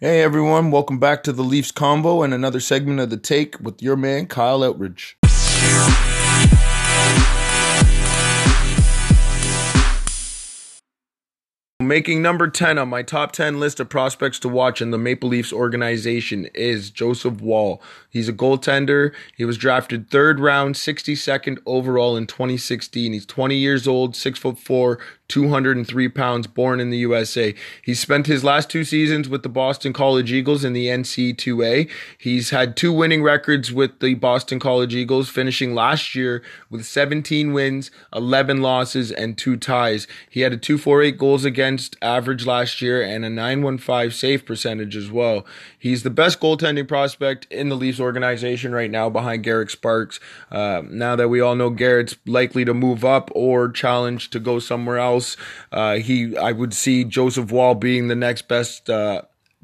Hey everyone, welcome back to the Leafs Combo and another segment of the Take with your man Kyle Outridge. Making number 10 on my top 10 list of prospects to watch in the Maple Leafs organization is Joseph Woll. He's a goaltender. He was drafted third round, 62nd overall in 2016. He's 20 years old, 6 foot 4, 203 pounds, born in the USA. He spent his last two seasons with the Boston College Eagles in the NC2A. He's had two winning records with the Boston College Eagles, finishing last year with 17 wins, 11 losses, and two ties. He had a 248 goals against average last year and a 915 save percentage as well. He's the best goaltending prospect in the Leafs organization right now behind Garrett Sparks. Uh, now that we all know Garrett's likely to move up or challenge to go somewhere else else. Uh, he, I would see Joseph Woll being the next best uh,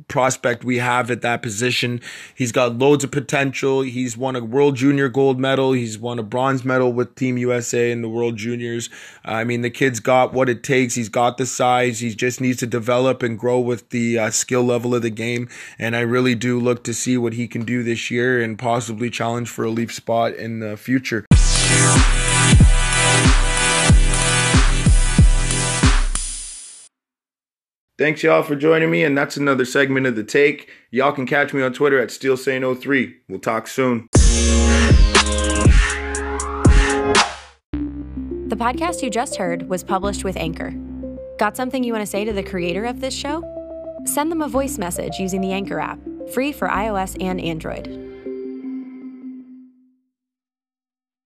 prospect we have at that position. He's got loads of potential. He's won a World Junior gold medal. He's won a bronze medal with Team USA in the World Juniors. I mean, the kid's got what it takes. He's got the size. He just needs to develop and grow with the uh, skill level of the game. And I really do look to see what he can do this year and possibly challenge for a Leaf spot in the future. Thanks, y'all, for joining me, and that's another segment of The Take. Y'all can catch me on Twitter at SteelSane03. We'll talk soon. The podcast you just heard was published with Anchor. Got something you want to say to the creator of this show? Send them a voice message using the Anchor app, free for iOS and Android.